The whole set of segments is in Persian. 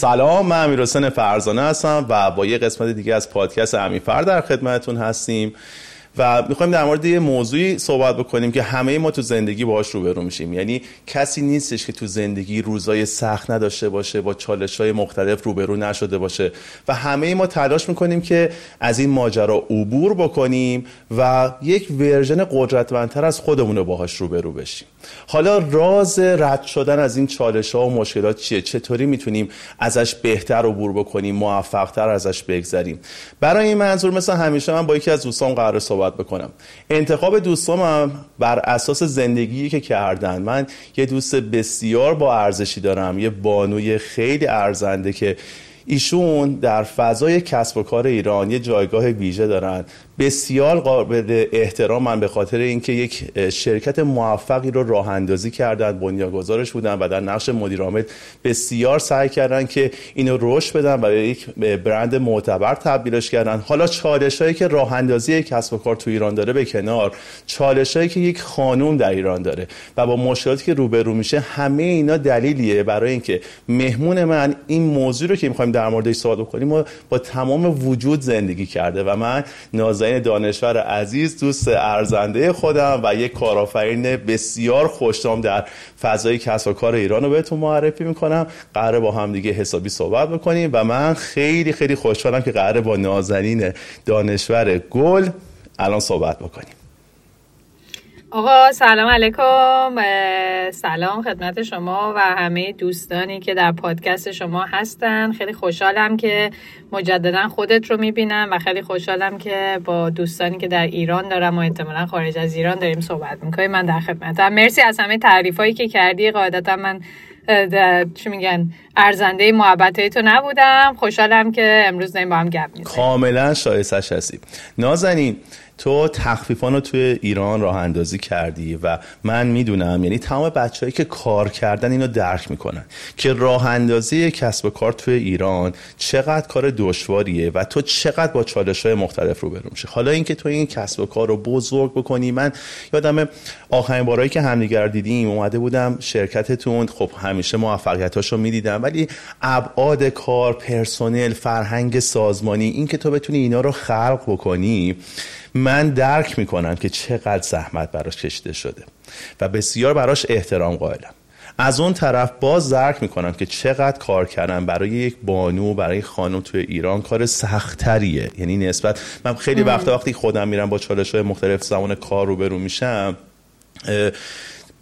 سلام من امیر فرزانه هستم و با یه قسمت دیگه از پادکست امیفر در خدمتتون هستیم. و می‌خوایم در مورد یه موضوعی صحبت بکنیم که همه ما تو زندگی باهاش روبرو میشیم. یعنی کسی نیستش که تو زندگی روزای سخت نداشته باشه با چالش های مختلف روبرو نشده باشه. و همه ما تلاش می‌کنیم که از این ماجرا عبور بکنیم و یک ورژن قدرتمندتر از خودمون رو باهاش روبرو بشیم. حالا راز رد شدن از این چالش ها و مشکلات چیه؟ چطوری می‌تونیم ازش بهتر عبور بکنیم موفقتر ازش بگذریم؟ برای این منظور مثل همیشه من با یکی از دوستان قرار بکنم. انتخاب دوستانم بر اساس زندگی که کردن. من یه دوست بسیار با ارزشی دارم. یه بانوی خیلی ارزنده که ایشون در فضای کسب و کار ایران یه جایگاه ویژه دارن. بسیار قابل احترام من به خاطر اینکه یک شرکت موفقی رو راه اندازی کردن بنیانگذارش بودن و در نقش مدیر عامل بسیار سعی کردن که اینو رشد بدن و به یک برند معتبر تبدیلش کردن. حالا چالش هایی که راه اندازی کسب و کار تو ایران داره به کنار چالش هایی که یک خانوم در ایران داره و با مشکلاتی که روبرو میشه همه اینا دلیلیه. برای اینکه مهمون من این موضوع رو که می‌خوایم در موردش صحبت بکنیم و با تمام وجود زندگی کرده و من نازنین دانشور عزیز دوست ارزنده خودم و یک کارآفرین بسیار خوشنام در فضای کسب و کار ایران رو بهتون معرفی می‌کنم. قراره با هم دیگه حسابی صحبت بکنیم و من خیلی خیلی خوشحالم که قراره با نازنین دانشور گل الان صحبت بکنیم. آقا سلام علیکم. سلام خدمت شما و همه دوستانی که در پادکست شما هستن. خیلی خوشحالم که مجددا خودت رو می‌بینم و خیلی خوشحالم که با دوستانی که در ایران دارم و احتمالا خارج از ایران داریم صحبت می‌کنیم. من در خدمتم. مرسی از همه تعریف هایی که کردی. قاعدتا من چی میگن؟ ارزنده محبت تو نبودم. خوشحالم که امروز داریم با هم گپ می‌زنیم. کاملا شایستش هستی. نازنین تو تخفیفان رو توی ایران راه اندازی کردی و من می‌دونم یعنی تمام بچههایی که کار کردن اینو درک می‌کنن که راه اندازی کسب و کار توی ایران چقدر کار دشواریه و تو چقدر با چالش های مختلف روبرو میشه حالا اینکه تو این کسب و کار رو بزرگ بکنی من یادم آخرین بارایی که همدیگر دیدیم اومده بودم شرکتتون. خب همیشه موفقیتاشو می‌دیدم. ولی ابعاد کار پرسنل فرهنگ سازمانی اینکه تو بتونی اینا رو خلق بکنی من درک می‌کنم که چقدر زحمت براش کشیده شده و بسیار براش احترام قائلم. از اون طرف باز درک می‌کنم که چقدر کار کردن برای یک بانو برای خانم توی ایران کار سختتریه. یعنی نسبت من خیلی وقت وقتی خودم میرم با چالش های مختلف زمان کار رو برو میشم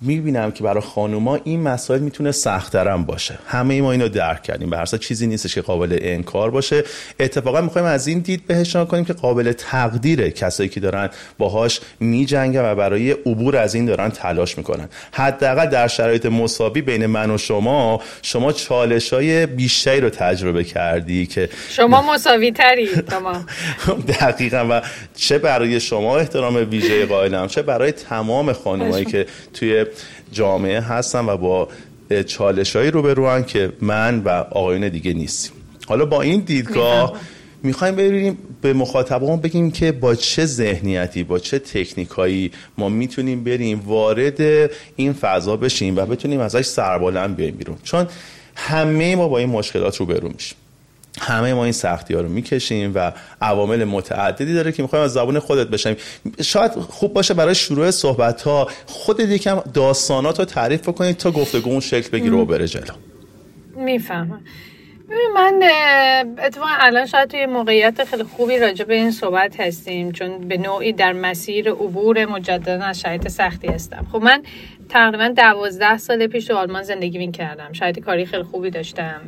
می‌بینم که برای خانوما این مسائل می‌تونه سختترم باشه. همه ما اینو درک کردیم. به هر چیزی نیستش که قابل انکار باشه. اتفاقا می‌خوایم از این دید بهش کنیم که قابل تقدیره کسایی که دارن باهاش میجنگن و برای عبور از این دارن تلاش می‌کنن. حداقل در شرایط مساوی بین من و شما شما چالش های بیشتری رو تجربه کردی که شما مساوی تری دقیقا. و چه برای شما احترام ویژه قائلم چه برای تمام خانمایی که توی جامعه هستن و با چالشهایی روبروان که من و آقایون دیگه نیستیم. حالا با این دیدگاه می‌خوایم ببینیم به مخاطبان بگیم که با چه ذهنیتی با چه تکنیکایی ما می‌تونیم بریم وارد این فضا بشیم و بتونیم ازش سربالند بیایم بیرون. چون همه ما با این مشکلات روبرو میشیم. همه ما این سختی ها رو می‌کشیم و عوامل متعددی داره که می‌خوایم از زبون خودت بشیم شاید خوب باشه برای شروع صحبت ها خودت یکم داستانات رو تعریف کنید تا گفتگو اون شکل بگیره و بره جلو. می‌فهمم. من اتفاقا الان شاید توی موقعیت خیلی خوبی راجع به این صحبت هستیم چون به نوعی در مسیر عبور مجددا از شرایط سختی هستم. خب من تقریبا دوازده سال پیش تو آلمان زندگی می کردم. شاید کاری خیلی خوبی داشتم.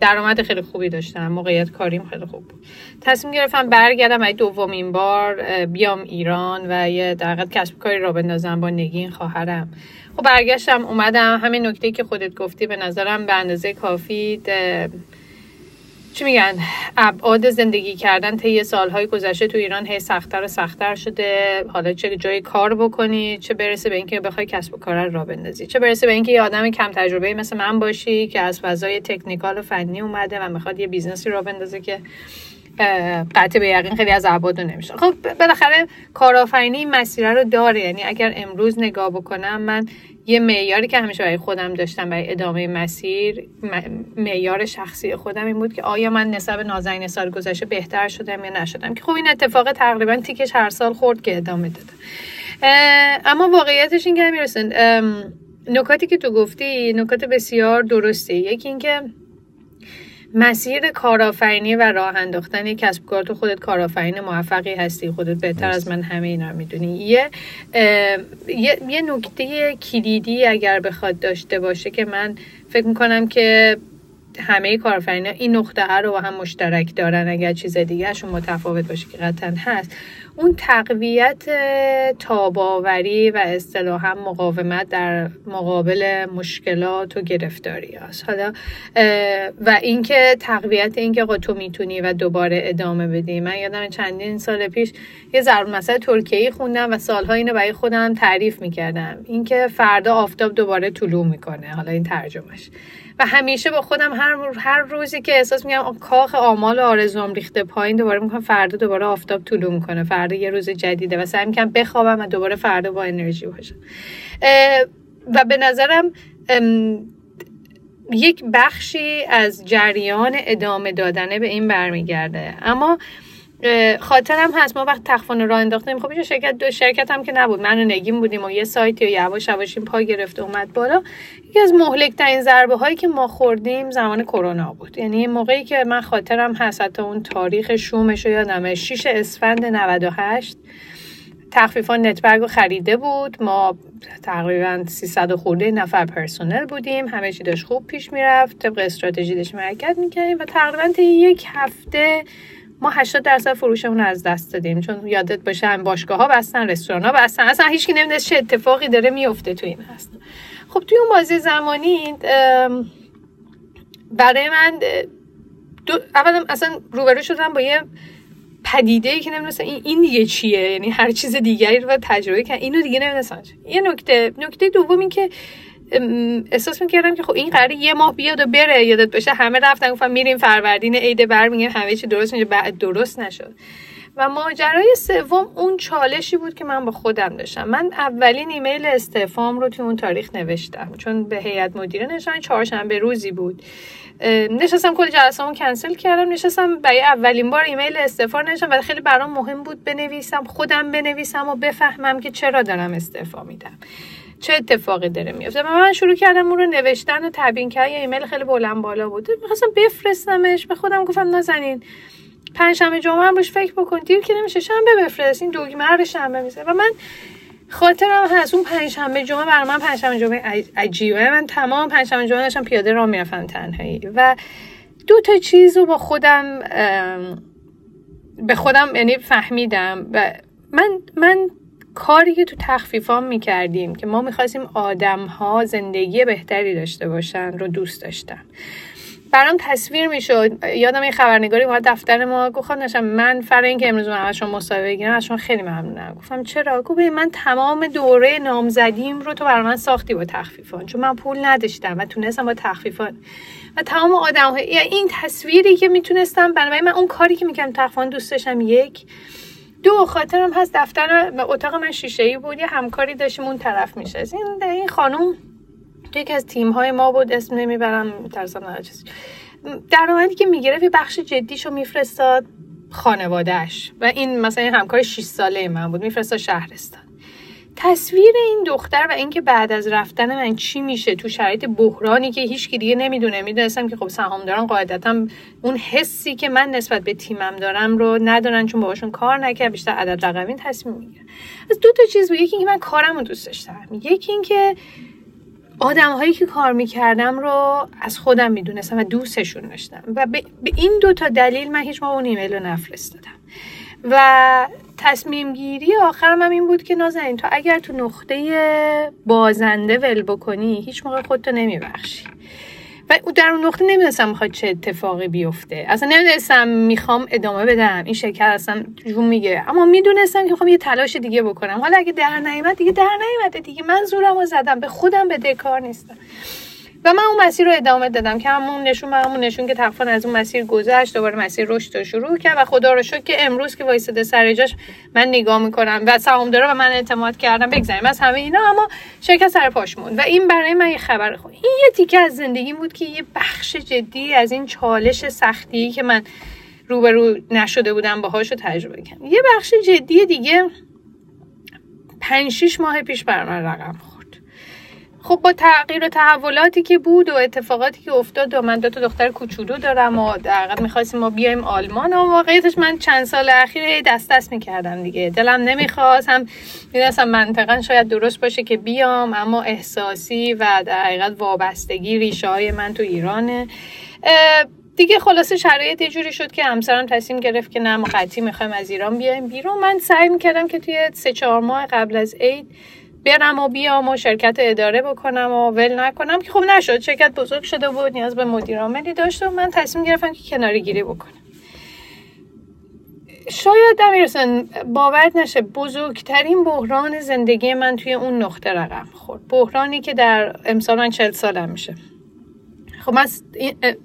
درآمد خیلی خوبی داشتم. موقعیت کاریم خیلی خوب بود. تصمیم گرفتم برگردم برای دومین بار بیام ایران و یه دونه کسب و کاری راه بندازم با نگین خواهرم. خب برگشتم اومدم. همین نکته که خودت گفتی به نظرم به اندازه کافی چی میگن؟ ابعاد زندگی کردن طی سالهای گذشته تو ایران هی سختتر و سختتر شده. حالا چه جای کار بکنی چه برسه به اینکه بخوای کسب و کار راه بندازی. چه برسه به اینکه یه آدم کم تجربه مثل من باشی که از فضای technical و فنی اومده و می‌خواد یه business ی راه بندازه که قطع به یقین خیلی از عباد نمیشه خب بالاخره کارآفرینی مسیر رو داره. یعنی اگر امروز نگاه بکنم من یه معیاری که همیشه برای خودم داشتم برای ادامه مسیر معیار شخصی خودم این بود که آیا من نسبت نازنین سال گذشته بهتر شدم یا نشدم؟ که خب این اتفاق تقریبا تیکش هر سال خورد که ادامه داده. اما واقعیتش این که نکاتی که تو گفتی نکات بسیار درسته یکی اینکه مسیر کارآفرینی و راه انداختن کسب کار تو خودت کارآفرین موفقی هستی خودت بهتر از من همه اینا می‌دونی. یه یه, یه نکته کلیدی اگر بخواد داشته باشه که من فکر می‌کنم که همه کارآفرینا این نقطه رو با هم مشترک دارن. اگر چیز دیگهشون متفاوت باشه که قطعا هست. اون تقویت تاباوری و اصطلاحا مقاومت در مقابل مشکلات و گرفتاری هست حالا و اینکه تقویت اینکه تو می‌تونی و دوباره ادامه بدی. من یادم چندین سال پیش یه ضرب مثل ترکیه خوندم و سالها اینو برای خودم تعریف می‌کردم. اینکه فردا آفتاب دوباره طلوع می‌کنه. حالا این ترجمهش. و همیشه با خودم هر هر روزی که احساس میگم کاخ آمال و آرزوام ریخته پایین دوباره می‌کنم فردا دوباره آفتاب طلوع می‌کنه. فردا یه روز جدیده و سعی می‌کنم بخوابم و دوباره فردا با انرژی باشم. و به نظرم یک بخشی از جریان ادامه دادنه به این برمیگرده. اما خاطرم هست. ما وقت تخفان راه انداختیم. خب شرکت دو شرکت هم که نبود. من و نگیم بودیم و یه سایتی و یواش یواش پا گرفته اومد بالا. یکی از مهلک ترین ضربه هایی که ما خوردیم زمان کرونا بود. یعنی موقعی که من خاطرم هست حتی اون تاریخ شومش رو یادمه 6 اسفند 98 تخفیفان نتبرگ رو خریده بود. ما تقریبا 300 خورده نفر پرسونل بودیم. همه چی داشت خوب پیش می‌رفت. طبق استراتژی داشتیم حرکت می‌کردیم و تقریبا یک هفته ما 80 درصد فروشمون رو از دست دادیم. چون یادت باشه هم باشگاه ها بستن رستوران ها بستن. اصلا هیچ کی نمی‌دونست چه اتفاقی داره میفته تو این هست. خب توی اون بازی زمانی برای من دو اولا اصلا روبرو شدم با یه پدیده ای که نمی‌دونستم این این دیگه چیه؟ یعنی هر چیز دیگری رو تجربه کردم. اینو دیگه نمی‌دونستم یه نکته نکته دوم این که احساس می‌کردم که خب این قراره یه ماه بیاد و بره یادت باشه همه رفتن گفتم میریم فروردین عید برمیگردیم همه چی درست میشه بعد درست نشد. و ماجرای سوم اون چالشی بود که من با خودم داشتم. من اولین ایمیل استعفام رو توی اون تاریخ نوشتم. چون به هیئت مدیره نشان چهارشنبه روزی بود. نشستم کل جلسامو کنسل کردم نشستم برای اولین بار ایمیل استعفا نشم و خیلی برام مهم بود بنویسم خودم بنویسم و بفهمم که چرا دارم استعفا میدم. چه اتفاقی داره میفته و من شروع کردم اون رو نوشتن و تبیین کردن. یه ایمیل خیلی بلند بالا بود. می‌خواستم بفرستمش. به خودم گفتم نازنین پنجشنبه جمعه هم روش فکر بکن. دیر که نمیشه شنبه بفرست. این دگمه رو به شنبه میزه و من خاطرم هست. اون پنجشنبه جمعه برای من پنجشنبه جمعه عجیبه. من تمام پنجشنبه جمعه داشتم پیاده راه می‌رفتم تنهایی. و دو تا چیز رو با خودم به خودم یعنی فهمیدم. و من من کاری که تو تخفیفام می‌کردیم که ما می‌خواستیم آدم ها زندگی بهتری داشته باشن رو دوست داشتم برام تصویر می‌شد. یادم این خبرنگاری اومد دفتر ما گفت نشم من فر اینکه امروز من ازشون مصاحبه بگیرم از شما خیلی ممنونم. گفتم چرا؟ گفت من تمام دوره نامزدیم رو تو برای من ساختی با تخفیفان چون من پول نداشتم و تونستم با تخفیفان. و تمام آدم ها... یعنی این تصویری که می‌تونستم بنابراین من اون کاری که می‌کنم تخفیفان دوست داشتم یک دو خاطرم هست دفتر اتاق من شیشه ای بود. یه همکاری داشتیم اون طرف میشه این این خانم یکی از تیم های ما بود اسم نمی‌برم ترسم چیزی. درآمدی که می‌گرفت یه بخش جدیشو میفرستاد خانوادهش و این مثلا این همکار 6 ساله من بود میفرستاد شهرستان تصویر این دختر و اینکه بعد از رفتن من چی میشه تو شرایط بحرانی که هیچ کی دیگه نمی‌دونه. می‌دونستم که خب سهامداران قاعدتا اون حسی که من نسبت به تیمم دارم رو ندارن چون باهاشون کار نکرد. بیشتر عدد رقمی تصمیم می‌گیره. از دو تا چیز بود. یکی اینکه من کارم رو دوست داشتم. یکی اینکه آدم هایی که کار می‌کردم رو از خودم می‌دونستم و دوستشون داشتم. و به این دو تا دلیل من هیچ ما اون ایمیل رو نفرستادم. و تصمیم گیری آخرم هم این بود که نازنین تو اگر تو نقطه بازنده ول بکنی هیچ موقع خودتو نمیبخشی. و در اون نقطه نمی‌دونستم می‌خواد چه اتفاقی بیفته. اصلا نمی‌دونستم می‌خوام ادامه بدم. این شرکت اصلا جون میگه اما می‌دونستم که می‌خوام یه تلاش دیگه بکنم. حالا اگه در نیامد دیگه در نیامده دیگه. من زورم رو زدم. به خودم به دکار نیستم. و من اون مسیر رو ادامه دادم که همون نشون به همون نشون که تقریبا از اون مسیر گذشت دوباره مسیر رشد رو شروع کرد و خدا رو شکر که امروز که وایساده سر جاش من نگاه می‌کنم و سهامدارا و من اعتماد کردم بگذاریم از همه اینا اما شرکت سر پاش موند و این برای من یه خبر خود این یه تیکه از زندگی بود که یه بخش جدی از این چالش سختی که من روبرو نشده بودم باهاش تجربه کردم. یه بخش جدی دیگه پنج شیش ماه پیش بر من رقم خب با تغییر و تحولاتی که بود و اتفاقاتی که افتاد و من دو تا دختر کوچولو دارم و در می‌خواستیم ما بیایم آلمان و واقعیتش من چند سال اخیر دست دست می‌کردم دیگه. دلم نمی‌خواست. هم می‌دونستم منطقا شاید درست باشه که بیام اما احساسی و در حقیقت وابستگی ریشه های من تو ایرانه. دیگه خلاصه شرایط یه جوری شد که همسرم تصمیم گرفت که نه ما قطعی می‌خوایم از ایران بیایم بیرون. من سعی می‌کردم که توی سه چهار ماه قبل از عید برم و بیام و شرکت اداره بکنم و ول نکنم. که خب نشد شرکت بزرگ شده بود نیاز به مدیر عاملی داشت و من تصمیم گرفتم که کناری گیری بکنم. شاید امیرسن باور نشه بزرگترین بحران زندگی من توی اون نقطه رقم خورد. بحرانی که در امسال من چل سالم میشه. خب من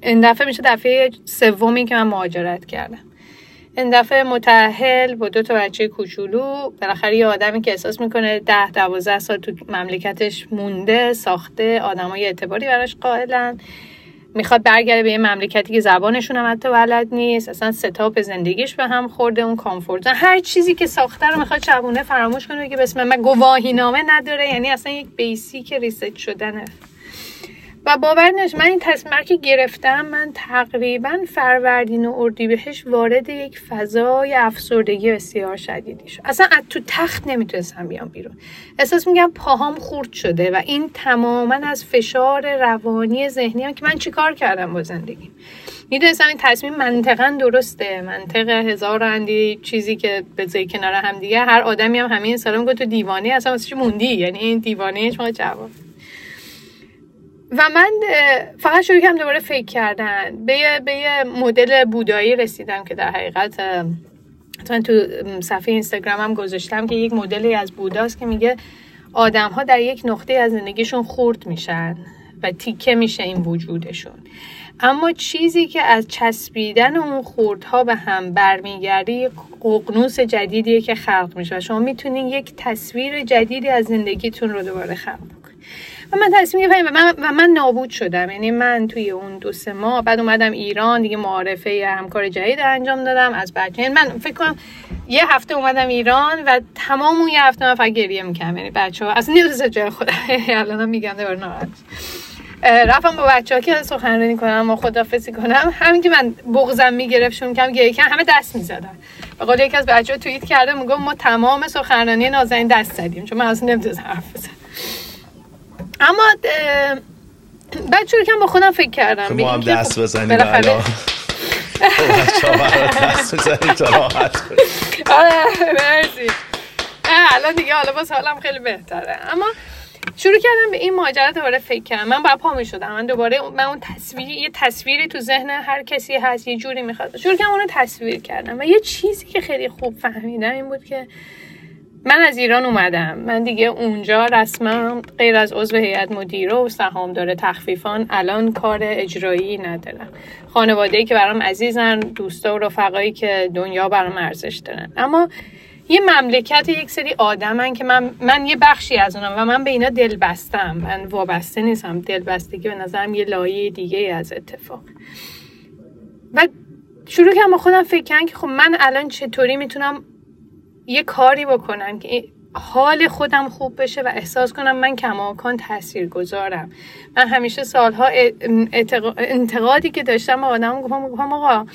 این دفعه میشه دفعه سومی که من مهاجرت کردم. این دفعه متحل با دو تا بچه کوچولو. بالاخره یه آدمی که احساس می‌کنه ده دوازده سال تو مملکتش مونده ساخته آدمای اعتباری براش قائلن. می‌خواد برگرده به یه مملکتی که زبانشون هم حتی بلد نیست. اصلا ستاپ زندگیش به هم خورده اون کامفورت هر چیزی که ساخته رو می‌خواد شبونه فراموش کنه بگه بسم من گواهی نامه نداره. یعنی اصلا یک بیسیک ریست شدنه. و باور نش من این تصمیم که گرفتم من تقریبا فروردین و اردیبهشت وارد یک فضای افسردگی بسیار شدیدی شد. اصلا از تو تخت نمی‌تونستم بیام بیرون. احساس میگم پاهام خورد شده و این تماما از فشار روانی ذهنی هم که من چیکار کردم با زندگی می‌دونستم این تصمیم منطقا درسته. منطق هزار اندی چیزی که به کنار هم دیگه هر آدمی هم همین سلام گفت تو دیوانه اصلا واسه موندی؟ یعنی این دیوانه شما جواب. و من فقط شروع کردم دوباره فکر کردن. به یه, به یه مدل بودایی رسیدم که در حقیقت من تو صفحه اینستاگرامم گذاشتم که یک مدلی از بوداست که میگه آدم ها در یک نقطه از زندگیشون خورد میشن و تیکه میشه این وجودشون. اما چیزی که از چسبیدن اون خوردها به هم برمیگردی ققنوس جدیدیه که خلق میشه و شما می‌تونین یک تصویر جدیدی از زندگیتون رو دوباره خلق و من تصمیم گرفتم و من, و نابود شدم. یعنی من توی اون دو سه ماه بعد اومدم ایران دیگه معارفه همکار جدید انجام دادم از بچه من فکر کنم یه هفته اومدم ایران و تمام اون یه هفته من فقط گریه می‌کنم یعنی بچه ها اصلا نیوز جای خودم الان میگم دوباره ناراحت رفتم با بچه ها که سخنرانی کنم و خدافزی کنم. همین که من بغزم می‌گرفت شون کم گریه همه دست می‌زدن. به قول یکی از بچه ها توییت کرده میگم ما تمام سخنرانی نازنین دست زدیم. چون من اصلا نمی‌تونستم حرف بزنم. اما بعد شروع کم با خودم فکر کردم. ما هم دست بزنیم الان. دست بزنیم تا راحت آره مرسی. الان دیگه حالا باز حالم خیلی بهتره. اما شروع کردم به این ماجرا دوباره فکر کردم. من باید پا می شدم من دوباره من اون تصویر یه تصویری تو ذهن هر کسی هست یه جوری می‌خواد. شروع کردم اونو تصویر کردم. و یه چیزی که خیلی خوب فهمیدم این بود که من از ایران اومدم. من دیگه اونجا رسما غیر از عضو هیئت مدیره و سهامدار تخفیفان الان کار اجرایی ندارم. خانواده که برام عزیزن دوستا و رفقایی که دنیا برام ارزش دارن. اما یه مملکت یک سری آدمن که من من یه بخشی از اونم و من به اینا دل بستم. من وابسته نیستم. دل بستگی به نظرم یه لایه دیگه از اتفاق. و شروع کردم خودم فکر کردم که خب من الان چطوری می‌تونم یه کاری بکنم که حال خودم خوب بشه و احساس کنم من کماکان تاثیر گذارم من همیشه سالها انتقادی که داشتم به آدم گفتم آقا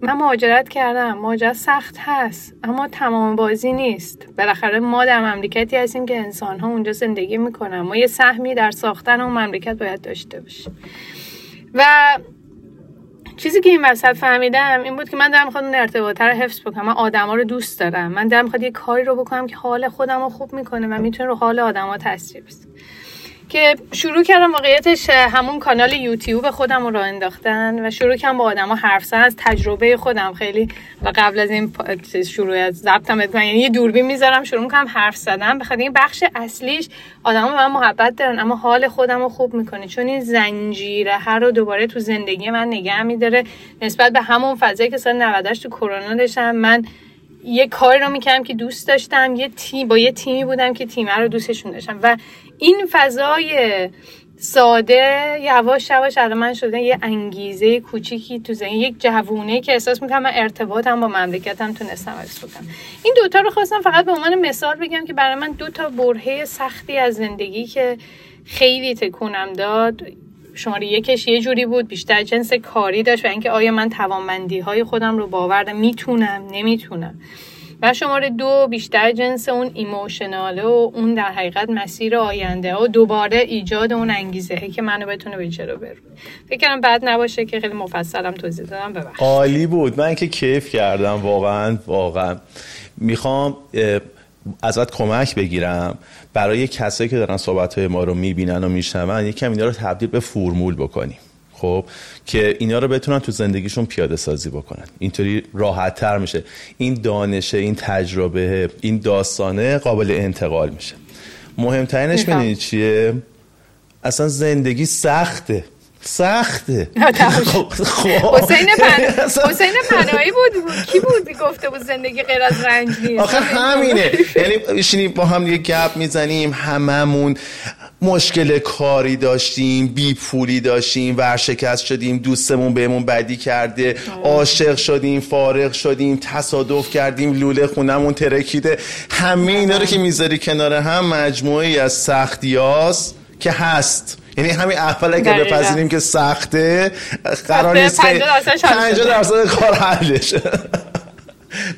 من مهاجرت کردم مهاجرت سخت هست اما تمام بازی نیست. بالاخره ما در مملکتی هستیم که انسان ها اونجا زندگی می‌کنن. ما یه سهمی در ساختن اون مملکت باید داشته باشیم. و چیزی که این وسط فهمیدم این بود که من دارم می‌خواد ارتباط رو حفظ بکنم. من آدما رو دوست دارم. من دارم می‌خواد یه کاری رو بکنم که حال خودم رو خوب می‌کنه و می‌تونه رو حال آدما تاثیر بذاره. که شروع کردم واقعیتش همون کانال یوتیوب خودم رو انداختن و شروع کردم با آدم ها حرف زدن. از تجربه خودم خیلی و قبل از این شروع از ضبطم یعنی یه دوربین می‌ذارم شروع می‌کنم حرف زدن. بخاطر این بخش اصلیش آدم من محبت دارن اما حال خودم رو خوب می‌کنه. چون این زنجیره هر رو دوباره تو زندگی من نگه میداره. نسبت به همون فضایی که سال 98 تو کرونا داشتم من یه کاری رو می‌کردم که دوست داشتم یه تیم با یه تیمی بودم که تیم رو دوستشون داشتم. و این فضای ساده یواش یواش الان من شده یه انگیزه کوچیکی تو زندگی یک جوونه که احساس می‌کنم من ارتباطم با مملکتم تونستم حفظ کنم این دوتا رو خواستم فقط به عنوان مثال بگم که برای من دو تا برهه سختی از زندگی که خیلی تکونم داد. شماره یکش یه جوری بود بیشتر جنس کاری داشت و اینکه آیا من توانمندی های خودم رو باور می‌تونم نمی‌تونم. و شماره دو بیشتر جنس اون ایموشناله و اون در حقیقت مسیر آینده و دوباره ایجاد اون انگیزه که منو بتونه به جلو بره. فکرم بعد نباشه که خیلی مفصلم توضیح دادم ببخش عالی بود. من که کیف کردم واقعا واقعا. می‌خوام ازت کمک بگیرم. برای کسایی که دارن صحبت های ما رو می‌بینن و میشنون یکم اینا رو تبدیل به فرمول بکنیم. خب؟ که اینا رو بتونن تو زندگیشون پیاده سازی بکنن. اینطوری راحت تر میشه. این دانشه این تجربه این داستانه قابل انتقال میشه. مهمترینش می‌دونی چیه؟ اصلا زندگی سخته. سخته. خب، خب. حسین پناهی بود؟ کی بود؟ گفته بود زندگی غیر از رنج نیست. آخه همینه. یعنی با هم یه گپ می‌زنیم هممون مشکل کاری داشتیم بی پولی داشتیم ورشکست شدیم دوستمون بهمون بدی کرده عاشق شدیم فارغ شدیم تصادف کردیم لوله خونمون ترکیده. همه اینا رو که می‌ذاری کنار هم مجموعی از سختیاست که هست. یعنی همین اول اگه بپذیریم که سخته قرار نیست 50 درصد کار حلش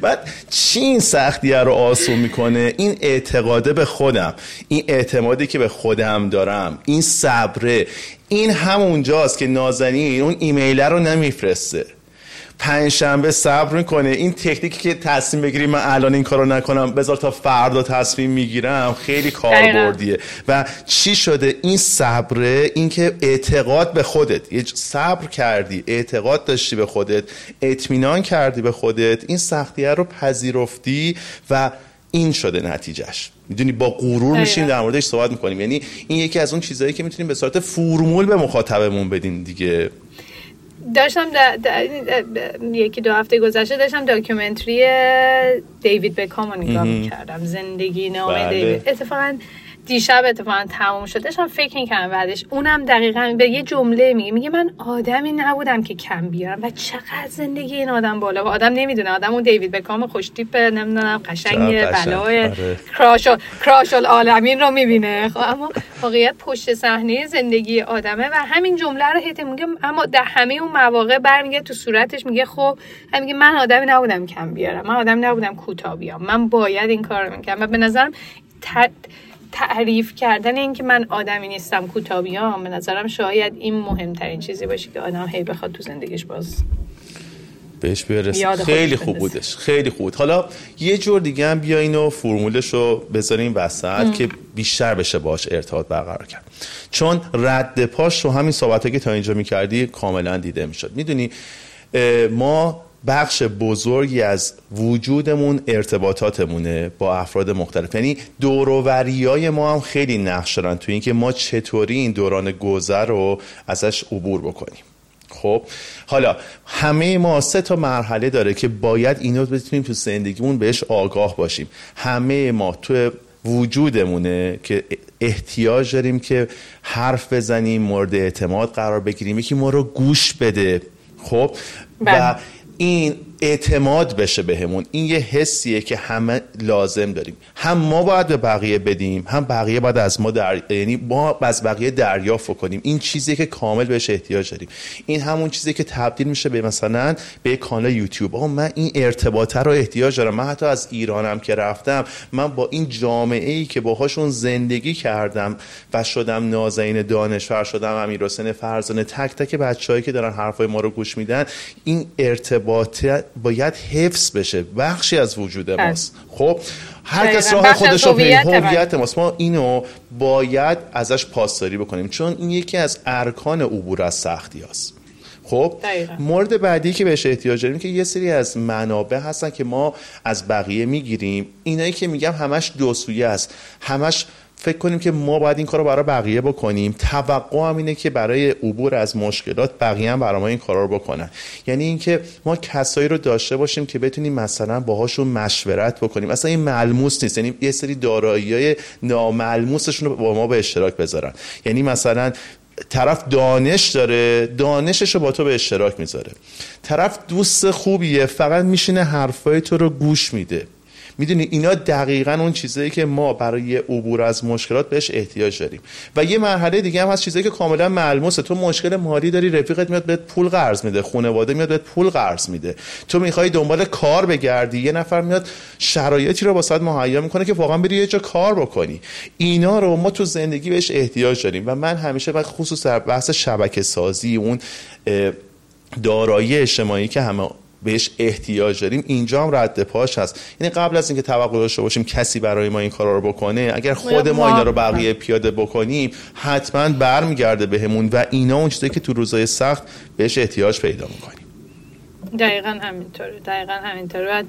بعد چی این سختیه رو آسون می‌کنه. این اعتقاده به خودم این اعتمادی که به خودم دارم این صبره این همونجاست که نازنین اون ایمیل رو نمیفرسته. پنجشنبه صبر می‌کنه این تکنیکی که تصمیم بگیری من الان این کارو نکنم بذار تا فردا تصمیم می‌گیرم خیلی کاربردیه. و چی شده؟ این صبره این که اعتقاد به خودت. یه صبر کردی اعتقاد داشتی به خودت اطمینان کردی به خودت. این سختیه رو پذیرفتی و این شده نتیجهش. می‌دونی با غرور میشیم در موردش صحبت می‌کنیم. یعنی این یکی از اون چیزهایی که می‌تونیم به صورت فرمول به مخاطبمون بدیم دیگه. داشتم یکی دو هفته گذشته داشتم داکیومنتری دیوید بکام رو نگاه می‌کردم. زندگی نامه بله. دیوید. اتفاقا دیشب اتفاقا تموم شد داشتم فکر می‌کردم بعدش اونم دقیقا به یه جمله میگه میگه من آدمی نبودم که کم بیارم و چقدر زندگی این آدم بالا و آدم نمی‌دونه آدم اون دیوید بکام خوشتیپ نمی‌دونم قشنگ بلای آره. کراش کراش العالمین رو می‌بینه. خب اما واقعیت پشت صحنه زندگی آدمه و همین جمله رو هیته میگه اما در همه اون مواقع برمیگه تو صورتش میگه خب میگه من آدمی نبودم کم بیارم من آدم نبودم کوتاه بیام من باید این کار رو می‌کنم و به نظرم تعریف کردن اینکه من آدمی نیستم کوتابیام به نظرم شاید این مهمترین چیزی باشه که آدم هی بخواد تو زندگیش باز بهش برسه. خیلی خوب بودش. خیلی خوب حالا یه جور دیگه هم بیا اینو فرمولش رو بذاریم وسط که بیشتر بشه باش ارتباط برقرار کرد. چون رد پاش رو همین صحبت که تا اینجا می‌کردی کاملا دیده می‌شد. می‌دونی ما بخش بزرگی از وجودمون ارتباطاتمونه با افراد مختلف. یعنی دورووری ما هم خیلی نقش دارن تو اینکه ما چطوری این دوران گذر رو ازش عبور بکنیم. خب حالا همه ما سه تا مرحله داره که باید اینو بتونیم تو زندگیمون بهش آگاه باشیم. همه ما تو وجودمونه که احتیاج داریم که حرف بزنیم مورد اعتماد قرار بگیریم یکی ما رو گوش بده. خب و in اعتماد بشه بهمون. این یه حسیه که همه لازم داریم. هم ما باید به بقیه بدیم هم بقیه باید از ما در... یعنی ما از بقیه دریافت کنیم. این چیزی که کامل بهش احتیاج داریم. این همون چیزی که تبدیل میشه به مثلا به کانال یوتیوب. آه من این ارتباطه رو احتیاج دارم. من حتی از ایرانم که رفتم من با این جامعه ای که باهاشون زندگی کردم و شدم نازنین دانشور شدم امیر حسین فرزانه تک تک بچه‌ای که دارن حرفای ما رو گوش میدن این ارتباطه باید حفظ بشه. بخشی از وجود بله. ماست. خب هر کس. راه خودش رو هویت ماست. ما اینو باید ازش پاسداری بکنیم چون این یکی از ارکان عبور از سختی هست خب دقیقاً. مورد بعدی که بهش احتیاج داریم که یه سری از منابع هستن که ما از بقیه می‌گیریم. اینایی که میگم همش دو سویه است. همش فکر کنیم که ما باید این کار رو برای بقیه بکنیم. توقع هم اینه که برای عبور از مشکلات بقیه هم برای ما این کارا رو بکنن. یعنی اینکه ما کسایی رو داشته باشیم که بتونیم مثلا باهاشون مشورت بکنیم. اصلا این ملموس نیست. یعنی یه سری دارایی های ناملموسشون رو با ما به اشتراک بذارن. یعنی مثلا طرف دانش داره دانشش رو با تو به اشتراک می‌ذاره. طرف دوست خوبیه فقط میشینه حرفای تو رو گوش میده. می‌دونی اینا دقیقا اون چیزایی که ما برای عبور از مشکلات بهش احتیاج داریم. و یه مرحله دیگه هم هست چیزایی که کاملا ملموسه. تو مشکل مالی داری رفیقت میاد بهت پول قرض میده. خانواده میاد بهت پول قرض میده. تو می‌خوای دنبال کار بگردی. یه نفر میاد شرایطی رو واسات مهیا می‌کنه که واقعا بری یه جا کار بکنی. اینا رو ما تو زندگی بهش احتیاج داریم. و من همیشه و خصوص در بحث شبکه سازی اون دارایی اجتماعی که همه بهش احتیاج داریم. اینجا هم رد پاش هست. یعنی قبل از اینکه توقع داشته باشیم کسی برای ما این کارا رو بکنه اگر خود ما اینا رو بقیه پیاده بکنیم حتما برمیگرده بهمون و اینا اون چیزایی که تو روزای سخت بهش احتیاج پیدا می‌کنیم. دقیقا همینطوره دقیقا همینطوره.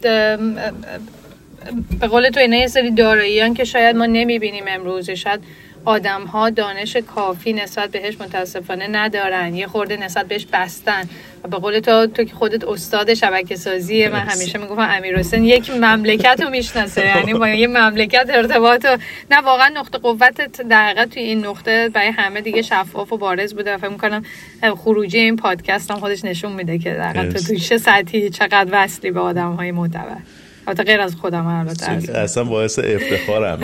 به قول تو اینا یه سری داراییان که شاید ما نمی‌بینیم امروز. شاید آدم ها دانش کافی نسبت بهش متاسفانه ندارن. یه خورده نسبت بهش بستن. به قول تو تو که خودت استاد شبکه سازی من همیشه می‌گفتم امیر حسین یک مملکت رو می‌شناسه. یعنی با یه مملکت ارتباط و نه واقعا نقطه قوتت در توی این نقطه برای همه دیگه شفاف و بارز بوده. و فکر می‌کنم خروجی این پادکست هم خودش نشون میده که در تو چه سطحی چقدر وصلی به آدم های معتبر. البته غیر از خودم البته اصلا باعث افتخارم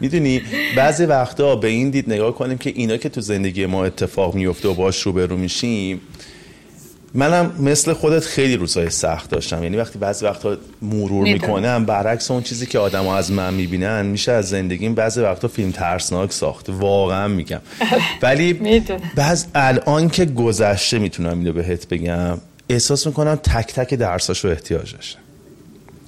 می‌دونی بعضی وقتا به این دید نگاه کنیم که اینا که تو زندگی ما اتفاق میفته و باش روبرو میشیم منم مثل خودت خیلی روزهای سخت داشتم یعنی وقتی بعضی وقتا مرور. می‌کنم برعکس اون چیزی که آدم از من می‌بینن میشه از زندگیم بعضی وقتا فیلم ترسناک ساخت واقعا میگم ولی. بعض الان که گذشته می‌تونم اینو بهت بگم احساس می‌کنم تک تک درساشو احتیاج داشته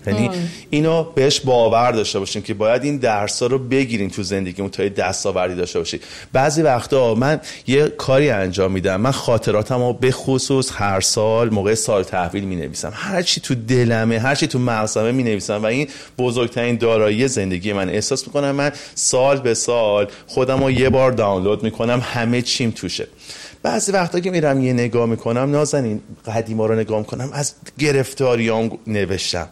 یعنی اینو بهش باور داشته باشیم که باید این درس ها رو بگیریم تو زندگیمون تا یه دستاوردی داشته باشیم. بعضی وقتا من یه کاری انجام میدم من خاطراتم رو به خصوص هر سال موقع سال تحویل می نویسم هر چی تو دلمه هر چی تو مغزمه می نویسم و این بزرگترین دارایی زندگی من. احساس می‌کنم من سال به سال خودم رو یه بار دانلود می‌کنم همه چیم توشه. بعضی وقتا که میرم یه نگاه می‌کنم نازنین قدیما رو نگاه می‌کنم از گرفتاریام نوشتم.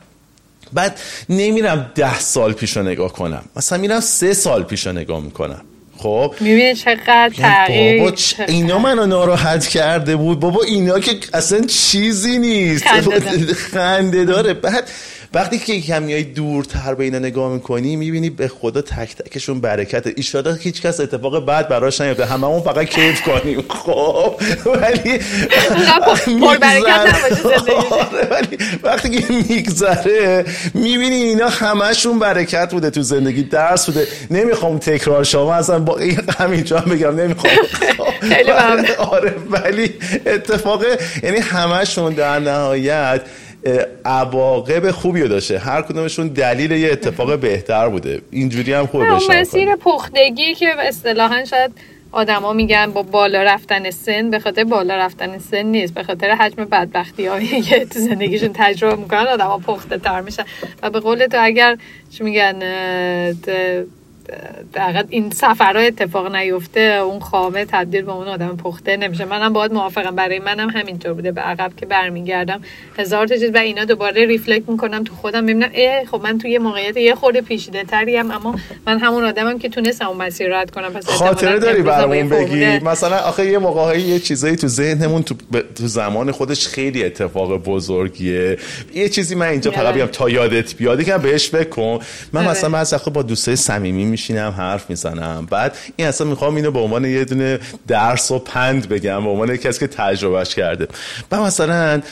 بعد نمیرم ده سال پیش رو نگاه کنم. مثلا میرم سه سال پیش رو نگاه می‌کنم. خب؟ می‌بینی چقدر تغییر بابا چ- اینا منو ناراحت کرده بود. بابا اینا که اصلا چیزی نیست. خنده داره. بعد وقتی که کم میای دورتر به اینا نگاه می‌کنی می‌بینی به خدا تک تکشون برکت ایشالا هیچ کس اتفاق بعد براش نیفته. هممون فقط کیف کنیم. خب ولی. آره، ولی وقتی که میگذره می‌بینی اینا همشون برکت بوده تو زندگی. درس بوده. نمی‌خوام تکرار شما اصلا با این همینجا هم بگم نمی‌خوام. آره ولی اتفاق یعنی همشون در نهایت عواقب خوبی رو داشته. هر کدومشون دلیل یه اتفاق بهتر بوده. اینجوری هم خوبه اون بشه مسیر پختگی که اصطلاحا شاید آدما میگن با بالا رفتن سن به خاطر بالا رفتن سن نیست. به خاطر حجم بدبختی هایی که تو زندگیشون تجربه می‌کنن آدما پخته تر میشن. و به قول تو اگر چی میگن حقیقت این سفرها اتفاق نیفته اون خامه تبدیل به اون آدم پخته نمیشه. منم باید موافقم. برای منم همینطور بوده. به عقب که برمیگردم هزار تا چیز و اینا دوباره ریفلکت می‌کنم تو خودم. ببینم اه خب من توی یه موقعیت یه خورده پیچیده تری هم اما من همون آدمم که تونستم اون مسیر رو رد کنم. پس خاطره داری برامون بگی؟ مثلا آخه یه موقعی یه چیزایی تو ذهنمون تو, ب- تو زمان خودش خیلی اتفاق بزرگیه. یه چیزی من اینجا فقط آره. بگم تا یادت بیاد. که بهش فکر کن. من آره. مثلا بعضی وقتا با دوستای صمیمی میشینم حرف می‌زنم. بعد این اصلا می‌خوام اینو به عنوان یه دونه درس و پند بگم به عنوان کسی که تجربهش کرده. و مثلا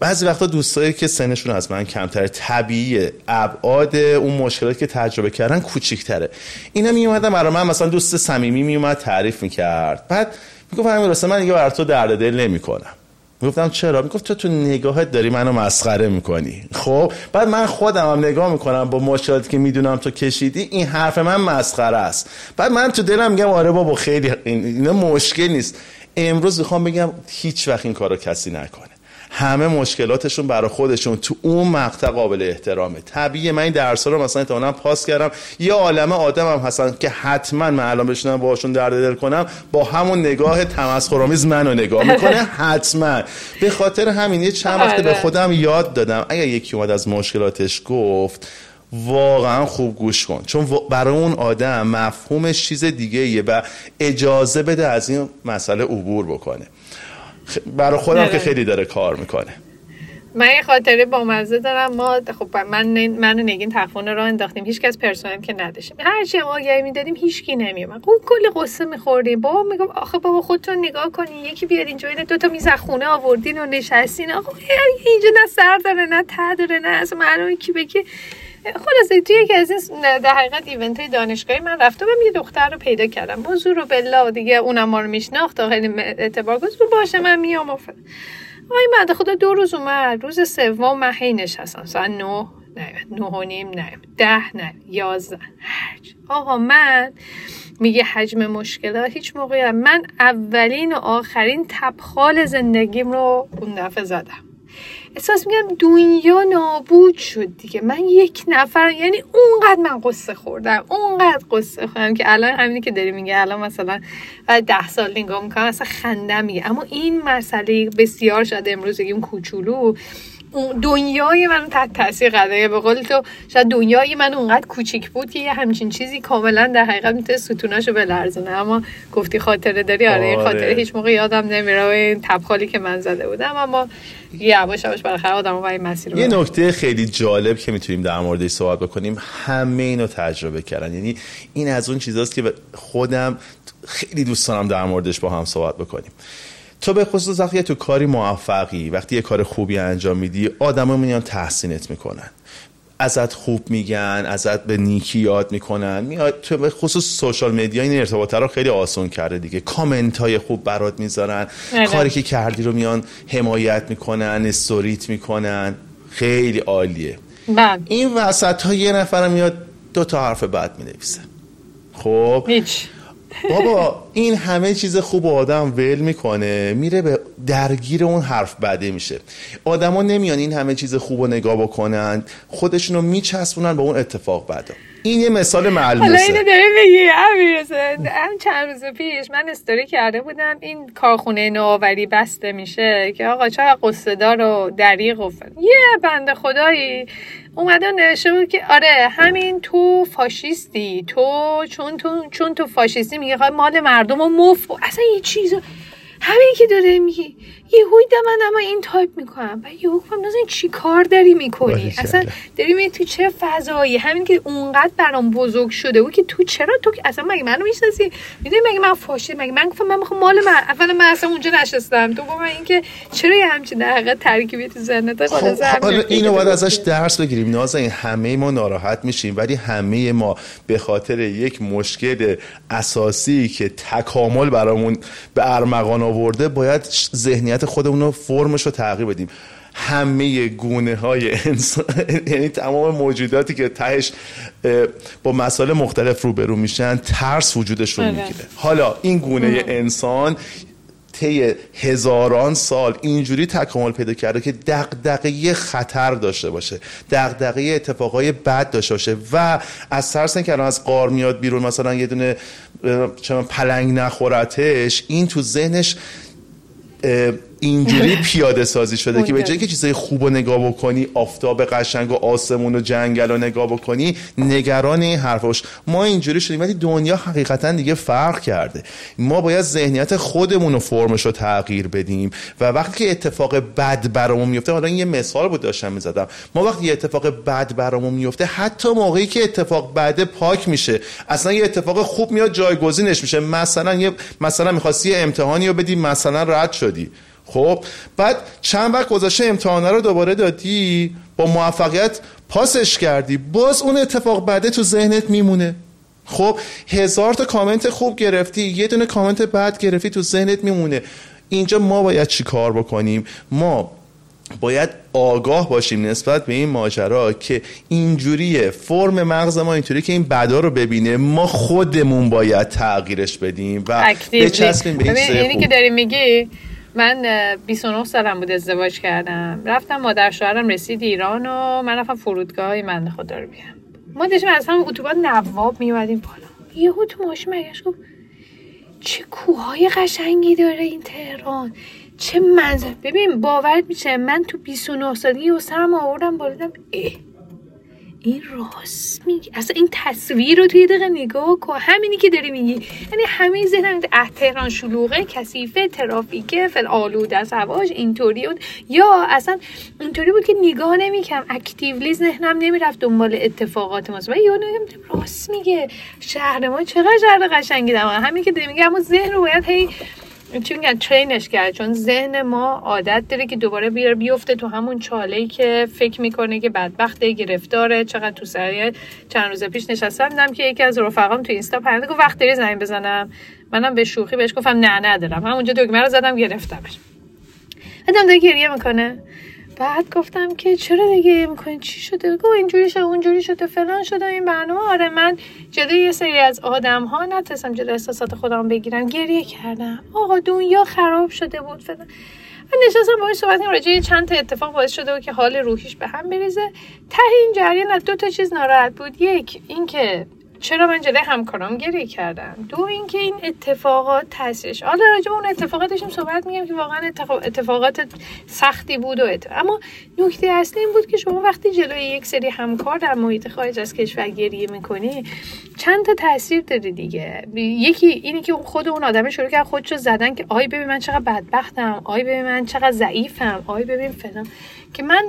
بعضی وقتا دوستایی که سنشون از من کمتر طبیعیه. ابعاد اون مشکلاتی که تجربه کردن کوچیک‌تره. اینا می اومدن برای من مثلا دوست صمیمی می اومد تعریف می‌کرد. بعد می‌گفت همین راسته من دیگه برای تو درد دل نمی‌کنم. می‌گفتم چرا؟ می‌گفت تو تو نگاهت داری منو مسخره می‌کنی. خب بعد من خودم هم نگاه می‌کنم با مشکلاتی که می‌دونم تو کشیدی این حرف من مسخره است. بعد من تو دلم میگم آره بابا خیلی اینا مشکل نیست. امروز می‌خوام بگم هیچ وقت این کارو کسی نکنه. همه مشکلاتشون برای خودشون تو اون مقطع قابل احترامه. طبیعیه. من این درس رو مثلا احتمالاً پاس کردم. یه عالمه آدم هم هستن که حتما من الان بشنم باهاشون درد دل کنم با همون نگاه تمسخرآمیز منو نگاه می‌کنه. حتما. به خاطر همین یه چند وقت به آره. خودم یاد دادم. اگر یکی اومد از مشکلاتش گفت واقعا خوب گوش کن. چون برای اون آدم مفهومش چیز دیگه ایه و اجازه بده از این مسئله عبور بکنه. برای خودم که خیلی داره کار می‌کنه. من یه خاطره با مزه دارم. ما خب من من نگین تخفون رو انداختیم. هیچ کس پرسنل که نداشتیم. هر چی آگهی می‌دادیم هیچ کی نمیومد خب کلی قصه میخوردیم. بابا میگم آخه بابا خودتون نگاه کنین. یکی بیاد اینجا دو تا میز خونه آوردین و نشستین. آخه اینجا نه سر داره نه ته داره نه اصلا معلومه کی به کی. خلاصه توی یکی از این در حقیقت ایونت های دانشگاهی من رفتم و یه دختر رو پیدا کردم. زور و بلا دیگه اونم ما رو میشناخت خیلی اعتبار گذاشت. باشه من میام آقای بعد خدا دو روز اومد. روز سوم من هی نشستم. ساعت نه نه نه و نیم نه ده نه یازده هرچ آقا من میگه حجم مشکلات هیچ موقعی من اولین و آخرین تبخال زندگیم رو اون دفعه زدم. احساس میگم دنیا نابود شد دیگه. من یک نفر یعنی اونقدر من قصه خوردم اونقدر قصه خوردم که الان همینی که داری میگه الان مثلا بعد ده سال نگاه می‌کنم اصلا خندم میگه اما این مسئله بسیار شده امروز بگیم کوچولو. دنیای من تحت تاثیر قراره. به قول تو شاید دنیای من اونقدر کوچیک بود که یه همچین چیزی کاملا در حقیقت می‌تونه ستوناشو بلرزونه. اما گفتی خاطره داری؟ آره, آره. خاطره هیچ موقع یادم نمیره این تبخالی که من زده بودم. اما یواش یواش بالاخره آدم و این مسیر یه نکته خیلی جالب که می‌تونیم در موردش صحبت بکنیم. همه اینو تجربه کردن. یعنی این از اون چیزاست که خودم خیلی دوست دارم در موردش با هم صحبت بکنیم. تو به خصوص وقتی تو کاری موفقی وقتی یه کار خوبی انجام میدی آدما میان تحسینت می‌کنن. ازت خوب میگن ازت به نیکی یاد می‌کنن. میاد تو به خصوص سوشال مدیا این ارتباط رو خیلی آسان کرده دیگه. کامنت های خوب برات می‌ذارن. بله. کاری که کردی رو میان حمایت می‌کنن استوریت می‌کنن. خیلی عالیه. بله. این وسط ها یه نفر میاد دو تا حرف بد می‌نویسه. خب؟ هیچ. بابا این همه چیز خوب آدم ول می‌کنه میره به درگیر اون حرف بده میشه. آدما نمیان این همه چیز خوب رو نگاه بکنن خودشونو میچسبونن به اون اتفاق بده این یه مثال ملموسه حالا اینو داری بگی هم چند روز پیش من استوری کرده بودم این کارخونه نوآوری بسته میشه که آقا چه قصه دار و دریغ و یه بنده خدایی اومده نوشته بود که آره همین تو فاشیستی. تو چون تو چون تو فاشیستی میگه مال مردم و مف اصلا یه چیز همین که داره میگه. یه هوی من اما این تایپ می‌کنم. و یه گفتم نازن چی کار داری می‌کنی؟ اصلا داری می تو چه فضایی؟ همین که اونقدر برام بزرگ شده بود که تو چرا تو اصلا مگه منو می‌شناسی؟ می‌دونی مگه من فاشی مگه من گفتم من می‌خوام مال من اولا من اصلا اونجا نشستم. تو گفت اینکه چرا یه همچین در حقیقت ترکیبی تو ذهنت خب حالا اینو باید ازش درس بگیریم. نازن همه ما ناراحت میشیم ولی همه ما به خاطر یک مشکل اساسی که تکامل برامون به ارمغان آورده باید ذهنیت خودمون رو فرمش رو تغییر بدیم. همه گونه های انسان یعنی تمام موجوداتی که تهش با مسائل مختلف روبرو میشن ترس وجودش رو بله. می‌گیره. حالا این گونه انسان طی هزاران سال اینجوری تکامل پیدا کرده که دغدغه خطر داشته باشه. دغدغه اتفاقای بد داشته باشه. و از ترس اینکه الان از قار میاد بیرون مثلا یه دونه چون پلنگ نخورتش این تو ذهنش اینجوری پیاده سازی شده که به جای که چیزای خوب رو نگاه بکنی آفتاب قشنگ و آسمون و جنگل رو نگاه بکنی نگران این حرفاش. ما اینجوری شدیم ولی دنیا حقیقتا دیگه فرق کرده. ما باید ذهنیت خودمون رو فرمش رو تغییر بدیم. و وقتی که اتفاق بد برامون میفته حالا این یه مثال بود داشتم می‌زدم. ما وقتی یه اتفاق بد برامون میفته حتی موقعی که اتفاق بد پاک میشه. اصلا یه اتفاق خوب میاد جایگزینش میشه. مثلا یه مثلا می‌خواستی امتحانی رو بدی مثلا رد شدی. خب بعد چند وقت گذاشته امتحانه رو دوباره دادی؟ با موفقیت پاسش کردی. باز اون اتفاق بعده تو ذهنت میمونه. خب هزار تا کامنت خوب گرفتی یه دونه کامنت بد گرفتی تو ذهنت میمونه. اینجا ما باید چی کار بکنیم؟ ما باید آگاه باشیم نسبت به این ماجرا که اینجوریه. فرم مغز ما اینطوری که این بدا رو ببینه. ما خودمون باید تغییرش بدیم و بچسبیم به این اینی که داری میگی من 29 سالم بود ازدواج کردم. رفتم مادر شوهرم رسید ایران و من رفتم فرودگاه من خدا رو بیام ما داشتیم از هم اتوبان نواب میومدیم بالا. یهو تو ماشین مگش گفت چه کوههای قشنگی داره این تهران. چه منظر. ببین باور میشه من تو 29 سالگی و سرم آوردم بالادم اه این راست میگی؟ اصلا این تصویر رو توی دقیقه نگاه کن. همینی که داری میگی. یعنی همه ذهنم تهران شلوغه کثیفه ترافیکه فل آلود از هواش اینطوری بود. یا اصلا اینطوری بود که نگاه نمی‌کردم. اکتیولی ذهنم نمی‌رفت دنبال اتفاقات ما یا راست میگه. شهر ما چقدر شهر قشنگی دارم همین که داری میگه اما ذهن رو باید هی چون میگن؟ ترینش کرد. چون ذهن ما عادت داره که دوباره بیار بیفته تو همون چاله که فکر می‌کنه که بدبخته گرفتاره چقدر تو سریع چند روز پیش نشستم دیدم که یکی از رفقام تو اینستا پرنده گفت وقت داری زنگ بزنم؟ منم به شوخی بهش گفتم نه ندارم. همونجا دکمه رو زدم گرفتمش. دیدم داره گریه می‌کنه. بعد گفتم که چرا دیگه می‌کنین چی شده؟ گو اینجوری شده اونجوری شده فلان شده این برنامه. آره من جلوی یه سری از آدم ها نتونستم جلوی احساسات خودم بگیرم. گریه کردم. آقا دنیا خراب شده بود. فلان. من نشستم باهاش صحبت کردم راجع چند تا اتفاق باعث شده بود که حال روحیش به هم بریزه. ته این جریان دو تا چیز ناراحت بود. یک اینکه چرا من جلوی همکارام گریه کردم؟ دو اینکه این اتفاقات تاثیرش حالا راجع به اون اتفاقات داشتیم صحبت میگم که واقعا اتفاقات سختی بود و اما نکته اصلی این بود که شما وقتی جلوی یک سری همکار در محیط خارج از کشور گریه می‌کنی چند تا تاثیر داره دیگه. یکی اینی که خود اون آدم شروع کرد خودشو زدن که آی ببین من چقدر بدبختم آی ببین من چقدر ضعیفم آی ببین فلان. که من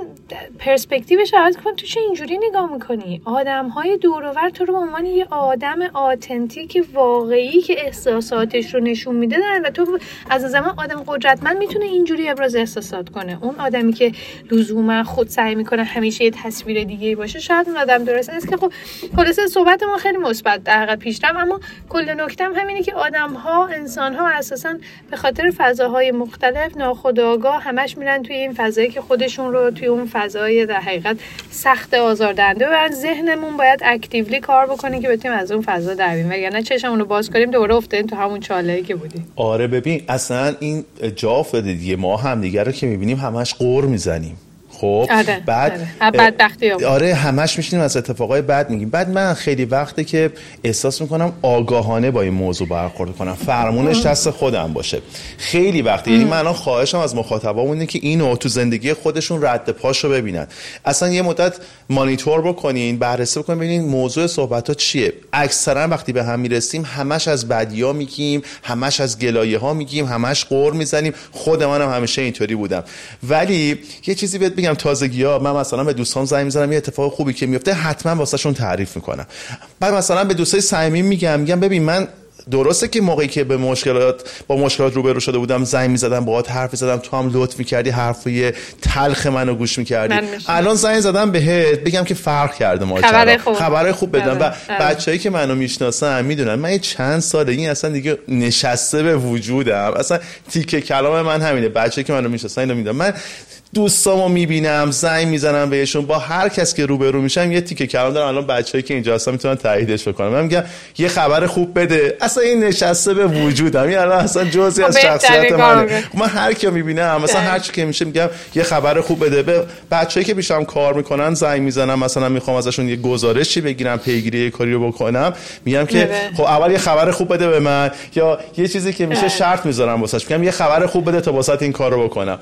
پرسپکتیوش عوض کنم تو چه اینجوری نگاه می‌کنی؟ آدم های دور و ور تو رو به عنوان یه آدم authentic واقعی که احساساتش رو نشون میده دارن و تو از زمان آدم قدرتمند می‌تونه اینجوری ابراز احساسات کنه. اون آدمی که لزوما خود سعی می‌کنه همیشه یه تصویر دیگه باشه شاید اون آدم درست است که خب خلاصه صحبت ما خیلی مثبت در حقیقت پیشرفت اما کل نکتم همینه که آدم ها انسان ها اساسا به خاطر فضاهای مختلف ناخودآگاه همش میرن توی این فضایی که خودشون رو توی اون فضای در حقیقت سخت آزاردهنده و ذهنمون باید اکتیولی کار بکنه که بتونیم از اون فضا در بیاییم وگرنه چشمون رو باز کنیم دوباره افتادیم تو همون چاله‌ای که بودیم. آره ببین اصلا این جا افتاده دیگه. ما هم دیگه رو که می‌بینیم همش قور می‌زنیم. خب آره، بعد آره. آره همش میشینیم از اتفاقای بد میگیم. بعد من خیلی وقته که احساس می‌کنم آگاهانه با این موضوع برخورد کنم فرمونش دست خودم باشه. خیلی وقته یعنی من الان خواهشم از مخاطبامون اینه که اینو تو زندگی خودشون رد پاشو ببینن. اصلا یه مدت مانیتور بکنین بررسی بکنین ببینین موضوع صحبت ها چیه. اکثرا وقتی به هم می‌رسیم همش از بدیا میگیم همش از گلایه ها میگیم همش قور می‌زنیم. خود منم همیشه اینطوری بودم. ولی یه چیزی بهت بگم. تازگی ها من مثلا به دوستان زنگ می‌زنم یه اتفاق خوبی که میفته حتما واسهشون تعریف می‌کنم. بعد مثلا به دوستای صمیمی میگم میگم ببین من درسته که موقعی که به مشکلات با مشکلات روبرو شده بودم زنگ می‌زدم باهات حرف زدم تو هم لطف می‌کردی حرفای تلخ منو گوش می‌کردی. الان زنگ زدم بهت بگم که فرق کرده ما خبر خوب. خبر خوب بدم. و. بچه‌ای که منو می‌شناسن می‌دونن من چند ساله این اصلا دیگه نشسته به وجودم. اصلا تیکه کلام من همینه. بچه‌ای که منو می‌شناسن اینو می‌دونن. من دوستامو می‌بینم زنگ می‌زنم بهشون با هر کس که روبرو میشم یه تیکه کلام دارم. الان بچه‌ای که اینجا هستن می‌تونن تاییدش بکنن. من میگم یه خبر خوب بده. اصلا این نشسته به وجودم. این الان اصلا جزئی از شخصیت منه. من هر کی می‌بینم مثلا هر چی که میشه میگم یه خبر خوب بده. به بچه‌ای که پیشم کار می‌کنن زنگ می‌زنم مثلا می‌خوام ازشون یه گزارشی بگیرم پیگیری یه کاری رو بکنم. میگم که خب اول یه خبر خوب بده به من یا یه چیزی که میشه شرط می‌ذارم واسش. میگم یه خبر خوب بده تا واسط این کارو بکنم.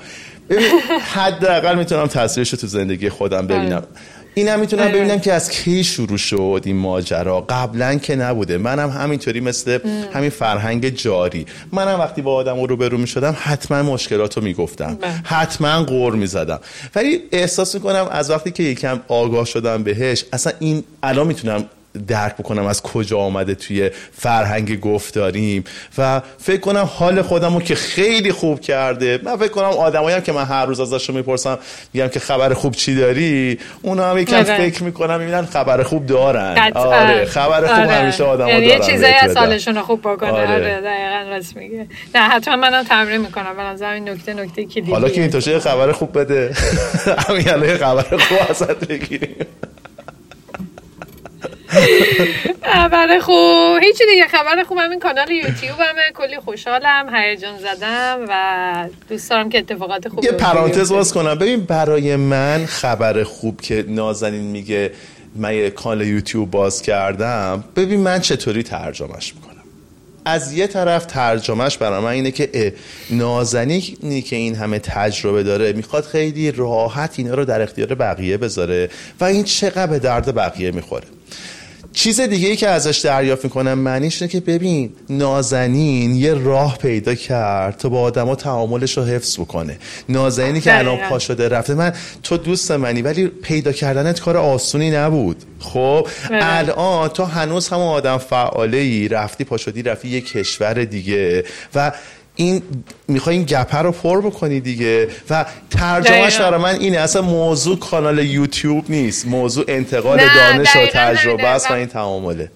حداقل می‌تونم تاثیرش تو زندگی خودم ببینم. آره. اینم می‌تونم آره. ببینم که از کی شروع شد این ماجرا. قبلا که نبوده. منم همینطوری مثل همین فرهنگ جاری. منم وقتی با آدم رو برو می‌شدم حتما مشکلات رو می‌گفتم. بله. حتما قور می‌زدم. ولی احساس می‌کنم از وقتی که یکم آگاه شدم بهش اصلا این الان می‌تونم درک بکنم از کجا آمده توی فرهنگ گفتاریم. و فکر کنم حال خودم رو که خیلی خوب کرده. من فکر کنم آدمایی هم که من هر روز ازشون می‌پرسم میگم که خبر خوب چی داری؟ اونا هم یکم آره. فکر می‌کنم می‌بینن خبر خوب دارن. آره خبر خوب آره. همیشه آدم یعنی دارن یه چیزایی از حالشون خوب بکنه. آره. آره دقیقا راست میگه نه حتما منم تمرین می‌کنم. به نظر این نکته نکته کلیدی حالا که این توشه خبر خوب بده. همین خبر خوب ازت بگیریم. خبر خوب. هیچی دیگه. خبر خوب. همین کانال یوتیوب همه. کلی خوشحالم. هیجان زدم و دوست دارم که اتفاقات خوب یه پرانتز باز کنم. ببین برای من خبر خوب که نازنین میگه من یه کانال یوتیوب باز کردم ببین من چطوری ترجمهش می‌کنم؟ از یه طرف ترجمهش برای من اینه که نازنینی که این همه تجربه داره می‌خواد خیلی راحت اینا رو در اختیار بقیه بذاره و این چقدر به درد بقیه می‌خوره. چیز دیگه ای که ازش دریافت می‌کنم معنیش اینه که ببین نازنین یه راه پیدا کرد تا با آدما تعاملش رو حفظ بکنه. نازنینی که الان پا شده رفته. من تو دوست منی ولی پیدا کردنت کار آسونی نبود. خب؟ الان تو هنوز هم آدم فعاله ای رفتی پا شدی رفتی یه کشور دیگه و این می‌خوای این گپه رو پر بکنی دیگه. و ترجمهش برای من اینه اصلا موضوع کانال یوتیوب نیست. موضوع انتقال دانش و تجربه است و این تعامله.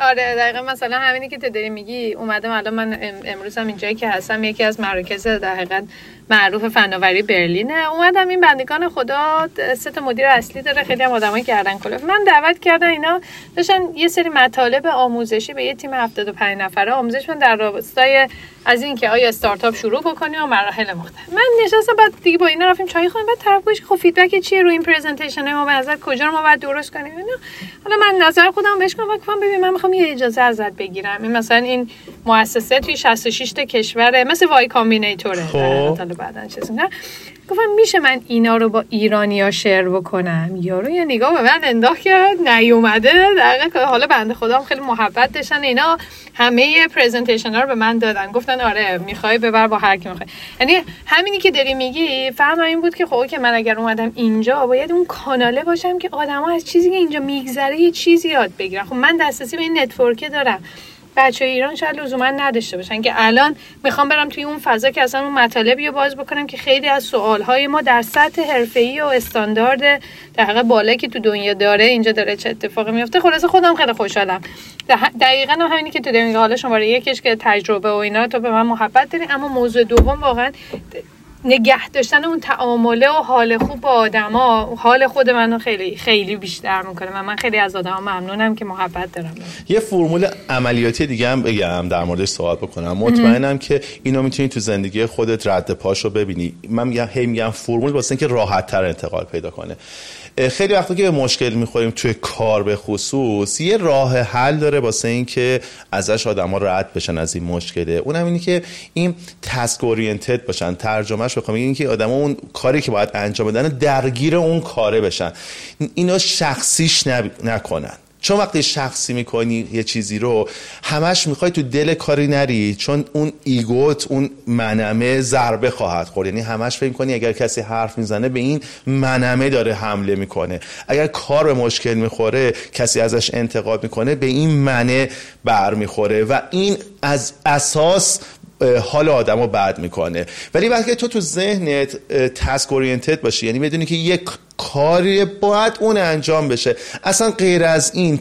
آره دقیقا مثلا همینی که تو داری میگی اومدم الان من امروز هم اینجایی که هستم یکی از مراکز در حقیقت معروف فناوری برلینه. اومدم این بندگان خدا سه تا مدیر اصلی داره خیلی هم آدمای گردن کلفت من دعوت کردن اینا. داشتن یه سری مطالب آموزشی به یه تیم 75 نفره آموزش من در راستای از اینکه آیا استارتاپ شروع بکنیم و مراحل مختلف. من نشستم بعد دیگه با اینا رفتیم چای خوردیم بعد طرف گفت خب feedback چیه روی این presentation ما؟ به نظر کجا رو ما باید درست کنیم؟ اینا. حالا من نظر خودم بهش کنم گفتم ببین من می‌خوام یه اجازه ازت بگیرم. این مثلا این مؤسسه توی 66 تا کشور مثل Y Combinator ه خب. بعدا چیز گفتم میشه من اینا رو با ایرانیا share بکنم؟ یارو یه نگاه به من انداخت کرد نیومده. دقیقا حالا بنده خودم خیلی محبت داشتن. اینا همه presentation ها رو به من دادن. گفتن آره می‌خوای ببر با هر کی می‌خوای. یعنی همینی که داری میگی فهم این بود که خب که من اگر اومدم اینجا باید اون کاناله باشم که آدما از چیزی که اینجا میگذره یه چیزی یاد بگیرن. خب من دسترسی به این network ه دارم. بچه ایران شاید لزوما نداشته باشن که الان می‌خوام برم توی اون فضا که اصلا اون مطالبی رو باز بکنم که خیلی از سوالهای ما در سطح حرفه‌ای و استاندارد در حقیقت بالا که تو دنیا داره اینجا داره چه اتفاقی میفته خلاصه خودم خیلی خوشحالم. دقیقا هم همینی که تو دمیگه حالا شماره یکش که تجربه و اینا تو به من محبت داری اما موضوع دوم واقعا نگه داشتن اون تعامله و حال خوب با آدما حال خود منو خیلی خیلی بیشتر می‌کنه و من خیلی از آدما ممنونم که محبت دارم. یه فرمول عملیاتی دیگه هم بگم در موردش صحبت بکنم. مطمئنم که اینو می‌تونی تو زندگی خودت رد پاشو ببینی. من میگم هی میگم فرمول واسه اینکه راحت تر انتقال پیدا کنه. خیلی وقتا که به مشکل می‌خوریم توی کار به خصوص یه راه حل داره واسه اینکه ازش آدما رد بشن از این مشکله. اونم اینه که این تسک اورینتد باشن ترجمهش بخوام این که آدما اون کاری که باید انجام بدن درگیر اون کاره بشن. اینا شخصیش نکنن. چون وقتی شخصی می‌کنی یه چیزی رو همش می‌خوای تو دل کاری نری چون اون ایگوت اون منمه ضربه خواهد خورد. یعنی همش فکر کنی اگر کسی حرف می‌زنه به این منمه داره حمله می‌کنه. اگر کار به مشکل می‌خوره کسی ازش انتقاد می‌کنه به این منه بر می‌خوره و این از اساس حال آدم رو بد می‌کنه. ولی وقتی تو تو ذهنت تسک اورینتد باشی یعنی بدونی که یک کاری باید اون انجام بشه. اصلا غیر از این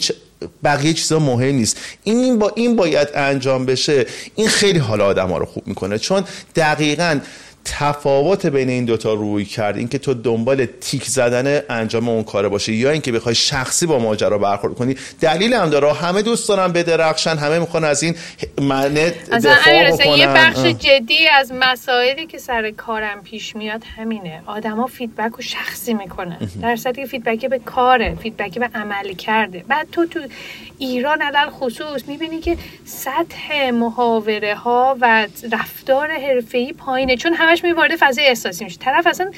بقیه چیزا مهم نیست. این با این باید انجام بشه. این خیلی حال آدم ها رو خوب می‌کنه. چون دقیقا تفاوت بین این دوتا روی کرد اینکه تو دنبال تیک زدن انجام اون کار باشه یا اینکه بخوای شخصی با ماجرا برخورد کنی دلیل هم داره. همه دوست دارن بدرخشن همه می‌خوان از این معنی دفاع بکنن یه بخش جدی از مسائلی که سر کارم پیش میاد همینه. آدما feedback رو شخصی می‌کنن. در که feedback به کاره feedback به عملی کرده. بعد تو تو ایران علی‌الخصوص می‌بینی که سطح محاوره ها و رفتار حرفه‌ای پایینه. چون همه همش می وارد فضای احساسی میشه. طرف اصلا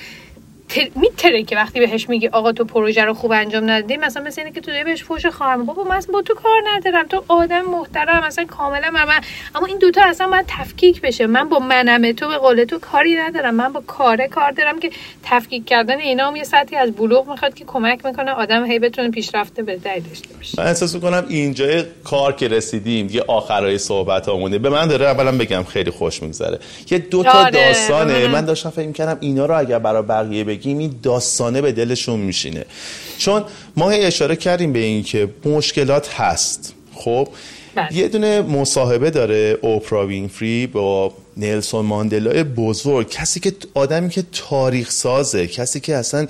میترسه که وقتی بهش میگی آقا تو پروژه رو خوب انجام ندادی مثلا مثل اینه که تو بهش فوش خواهم بابا من با تو کار ندارم. تو آدم محترم مثلا کاملا من, من اما این دوتا اصلا باید تفکیک بشه. من با منم تو به قول تو کاری ندارم. من با کاره کار دارم که تفکیک کردن اینا هم یه سطحی از بلوغ می‌خواد که کمک می‌کنه آدم هی بتونه پیشرفته به داشته باشه. من احساس می‌کنم اینجا کار که رسیدیم یه آخرای صحبت آمونه به من داره اولا بگم خیلی خوش میگذره. یه دو تا آره، داستانه. من داشتم فکر می‌کردم اینا رو اگر برای بقیه بگیم این داستانه به دلشون میشینه. چون ما اشاره کردیم به این که مشکلات هست. خب بله. یه دونه مصاحبه داره اوپرا وینفری با نلسون ماندلا بزرگ کسی که آدمی که تاریخ سازه کسی که اصلا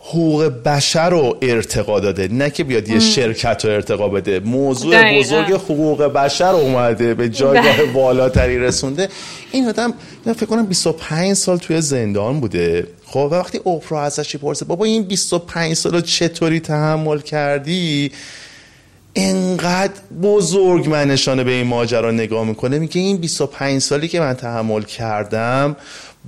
حقوق بشر رو ارتقا داده. نه که بیاد یه شرکت رو ارتقا بده. موضوع بزرگ حقوق بشر اومده به جایگاه بله. بالاتری رسونده. این آدم فکر کنم 25 سال توی زندان بوده. خب وقتی اوپرا ازش پرسه بابا این 25 سال چطوری تحمل کردی؟ انقدر بزرگ منشانه به این ماجرا نگاه می‌کنه. میگه این 25 سالی که من تحمل کردم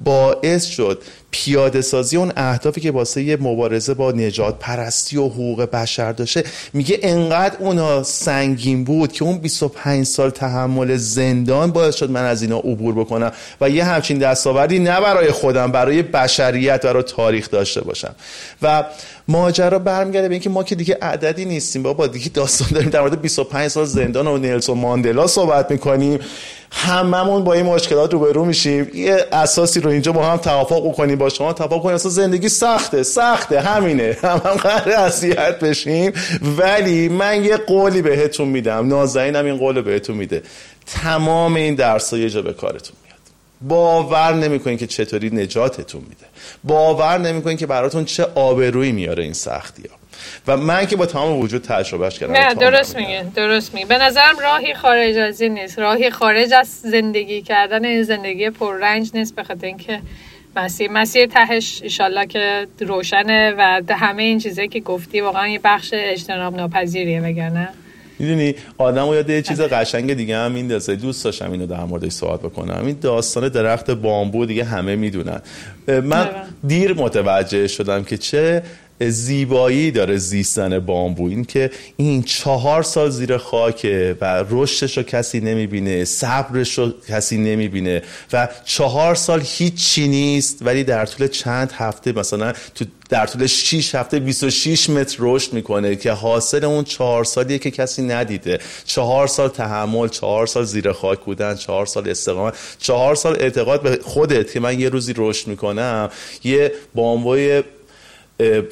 باعث شد پیاده سازی اون اهدافی که واسه مبارزه با نجات پرستی و حقوق بشر داشته میگه انقدر اونا سنگین بود که اون 25 سال تحمل زندان باعث شد من از اینا عبور بکنم و یه همچین دستاوردی نه برای خودم برای بشریت برای تاریخ داشته باشم. و ماجرا برمیگرده به اینکه ما که دیگه عددی نیستیم بابا دیگه داستان داریم در مورد 25 سال زندان و نلسون ماندلا صحبت می‌کنیم. هممون با این مشکلات روبرو میشیم. یه اساسی رو اینجا با هم توافق کنیم با شما توافق کنیم. اصلا زندگی سخته سخته همینه. هم هم قرار اذیت بشیم. ولی من یه قولی بهتون میدم. نازنینم این قول بهتون میده. تمام این درس یه جا به کارتون میاد. باور نمی‌کنین که چطوری نجاتتون میده. باور نمی‌کنین که براتون چه آبرویی میاره این سختی ها و من که با تمام وجود تجربهش کردم. نه درست میگه درست میگه به نظرم راهی خارج از این نیست. راهی خارج از زندگی کردن این زندگی پررنج نیست به خاطر اینکه مسیر مسیر تهش ایشالله که روشنه و همه این چیزایی که گفتی واقعا یه بخش اجتناب ناپذیریه وگرنه. می‌دونی آدم و یاد یه چیز قشنگ دیگه هم این دسته دوست داشتم اینو در موردش صحبت بکنم. این داستان درخت بامبو دیگه همه می‌دونن. من دیر متوجه شدم که چه زیبایی داره زیستن بامبو. این که این چهار سال زیر خاکه و رشدش رو کسی نمی‌بینه صبرش رو کسی نمی‌بینه و چهار سال هیچی نیست ولی در طول چند هفته مثلا تو در طول 6 هفته 26 متر رشد می‌کنه که حاصل اون چهار سالیه که کسی ندیده. چهار سال تحمل چهار سال زیر خاک بودن چهار سال استقامت چهار سال اعتقاد به خودت که من یه روزی رشد می‌کنم. یه بامبوی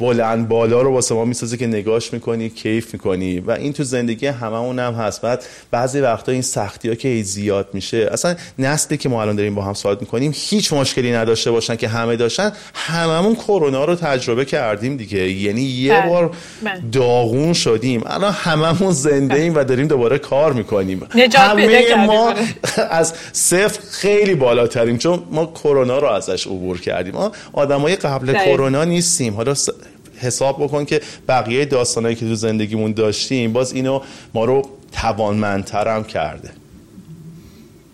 بلند بالا رو واسه ما می‌سازه که نگاش می‌کنی کیف می‌کنی. و این تو زندگی هممون هم هست. بعد بعضی وقتا این سختی ها که زیاد میشه اصلا نسلی که ما الان داریم با هم صحبت می‌کنیم هیچ مشکلی نداشته باشن که همه داشتن. هممون کرونا رو تجربه کردیم دیگه. یعنی یه بله. بار بله. داغون شدیم. الان هممون زنده ایم و داریم دوباره کار می‌کنیم. همه ما از صفر خیلی بالاتریم چون ما کرونا رو ازش عبور کردیم. ما آدمای قبل کرونا نیستیم. حالا حساب بکن که بقیه داستانهایی که تو زندگیمون داشتیم باز اینو ما رو توانمندتر هم کرده.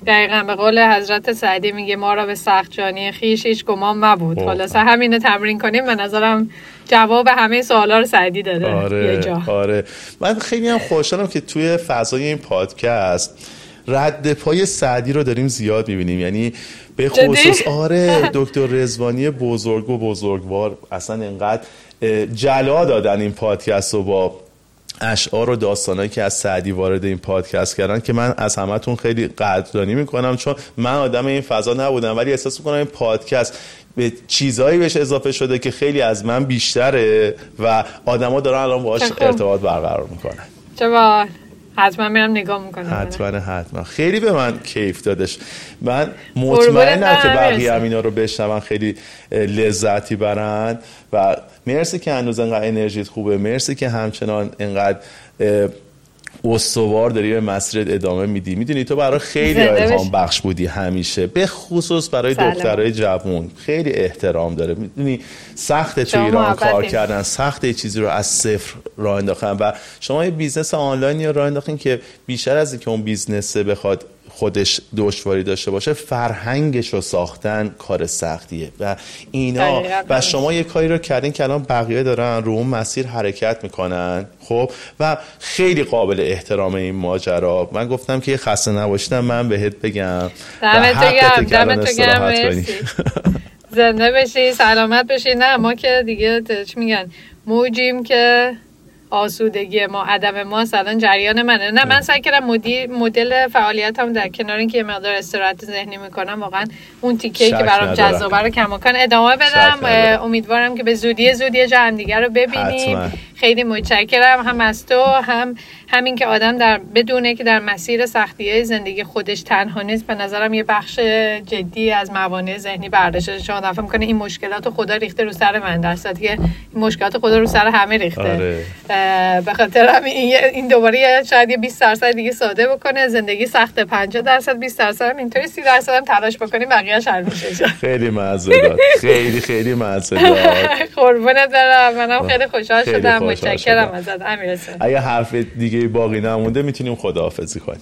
دقیقا به قول حضرت سعدی میگه ما را به سخت جانی خیش هیچ گمان مبود حالا همین تمرین کنیم به نظرم جواب همه سوالا رو سعدی داده. آره یه جا. آره. من خیلی هم خوشحالم که توی فضای این پادکست رد پای سعدی رو داریم زیاد می‌بینیم. یعنی به خصوص آره دکتر رزوانی بزرگ و بزرگوار اصلا انقدر جلا دادن این پادکست رو با اشعار و داستانهایی که از سعدی وارد این پادکست کردن که من از همتون خیلی قدردانی می‌کنم چون من آدم این فضا نبودم ولی احساس می‌کنم این پادکست به چیزهایی بهش اضافه شده که خیلی از من بیشتره و آدما دارن الان باهاش ارتباط برقرار می‌کنن. چه حتما میرم نگاه می‌کنم. حتما حتما. خیلی به من کیف دادش. من مطمئنم که بقیه اینا رو بشنون خیلی لذت ببرن و مرسی که هنوز انقدر انرژیت خوبه. مرسی که همچنان انقدر استوار داری به مسیرت ادامه میدی. می‌دونی تو برای خیلی الهام بخش بودی همیشه. به خصوص برای دخترای جوون. خیلی احترام داره. می‌دونی سخت تو ایران کار کردن. سخت چیزی رو از صفر راه انداختن. و شما یه business آنلاینی رو راه انداختین که بیشتر از اینکه اون business بخواد خودش دشواری داشته باشه فرهنگش رو ساختن کار سختیه. و اینا و شما یه کاری رو کردین که الان بقیه دارن رو اون مسیر حرکت می‌کنن خب؟ و خیلی قابل احترام این ماجرا. من گفتم که خسته نباشیدم من بهت بگم. دمت گرم زنده بشی سلامت بشی. نه ما که دیگه چی میگن موجیم که آسودگی ما عدم ما الان جریان منه. نه من سعی کردم مدل فعالیت هم در کنار اینکه یه مقدار استراحت ذهنی می‌کنم واقعا اون تیکه که برام جذابه رو کماکان ادامه بدم. امیدوارم که به زودی زودی جا دیگر رو ببینیم. خیلی متشکرم. هم از تو هم همین که آدم در بدونه که در مسیر سختی زندگی خودش تنها نیست. به نظرم یه بخش جدی از موانع ذهنی برداشته. شما دفعه می‌کنه این مشکلات خدا ریخته رو سر من. در که این مشکلات خدا رو سر همه ریخته. آره. به خاطر همین این دوباره شاید یه 20 درصد دیگه ساده بکنه. زندگی سخت 50 درصد 20 درصد هم اینطوری 30 درصد هم تلاش بکنیم بقیه حل میشه. خیلی معذرت. خیلی خیلی معذرت. قربونت برم. منم خیلی خوشحال شدم. متشکرم ازت امیر اگه حرف دیگه باقی نمونده می‌تونیم خداحافظی کنیم.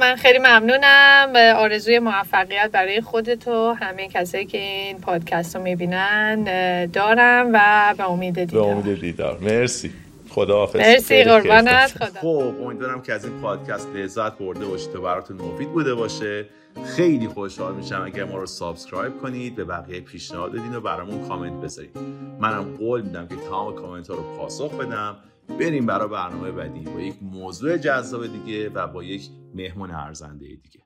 من خیلی ممنونم. آرزوی موفقیت برای خودت و همه کسایی که این پادکست رو می‌بینن دارم و به امید دیدار. به امید دیدار. مرسی. خداحافظ. مرسی قربانت. خدا. خب امیدوارم که از این پادکست لذت برده باشید و براتون مفید بوده باشه. خیلی خوشحال میشم اگر ما رو subscribe کنید به بقیه پیشنهاد بدین و برامون کامنت بذارید منم قول میدم که تمام کامنت ها رو پاسخ بدم. بریم برای برنامه بعدی با یک موضوع جذاب دیگه و با یک مهمون ارزنده دیگه.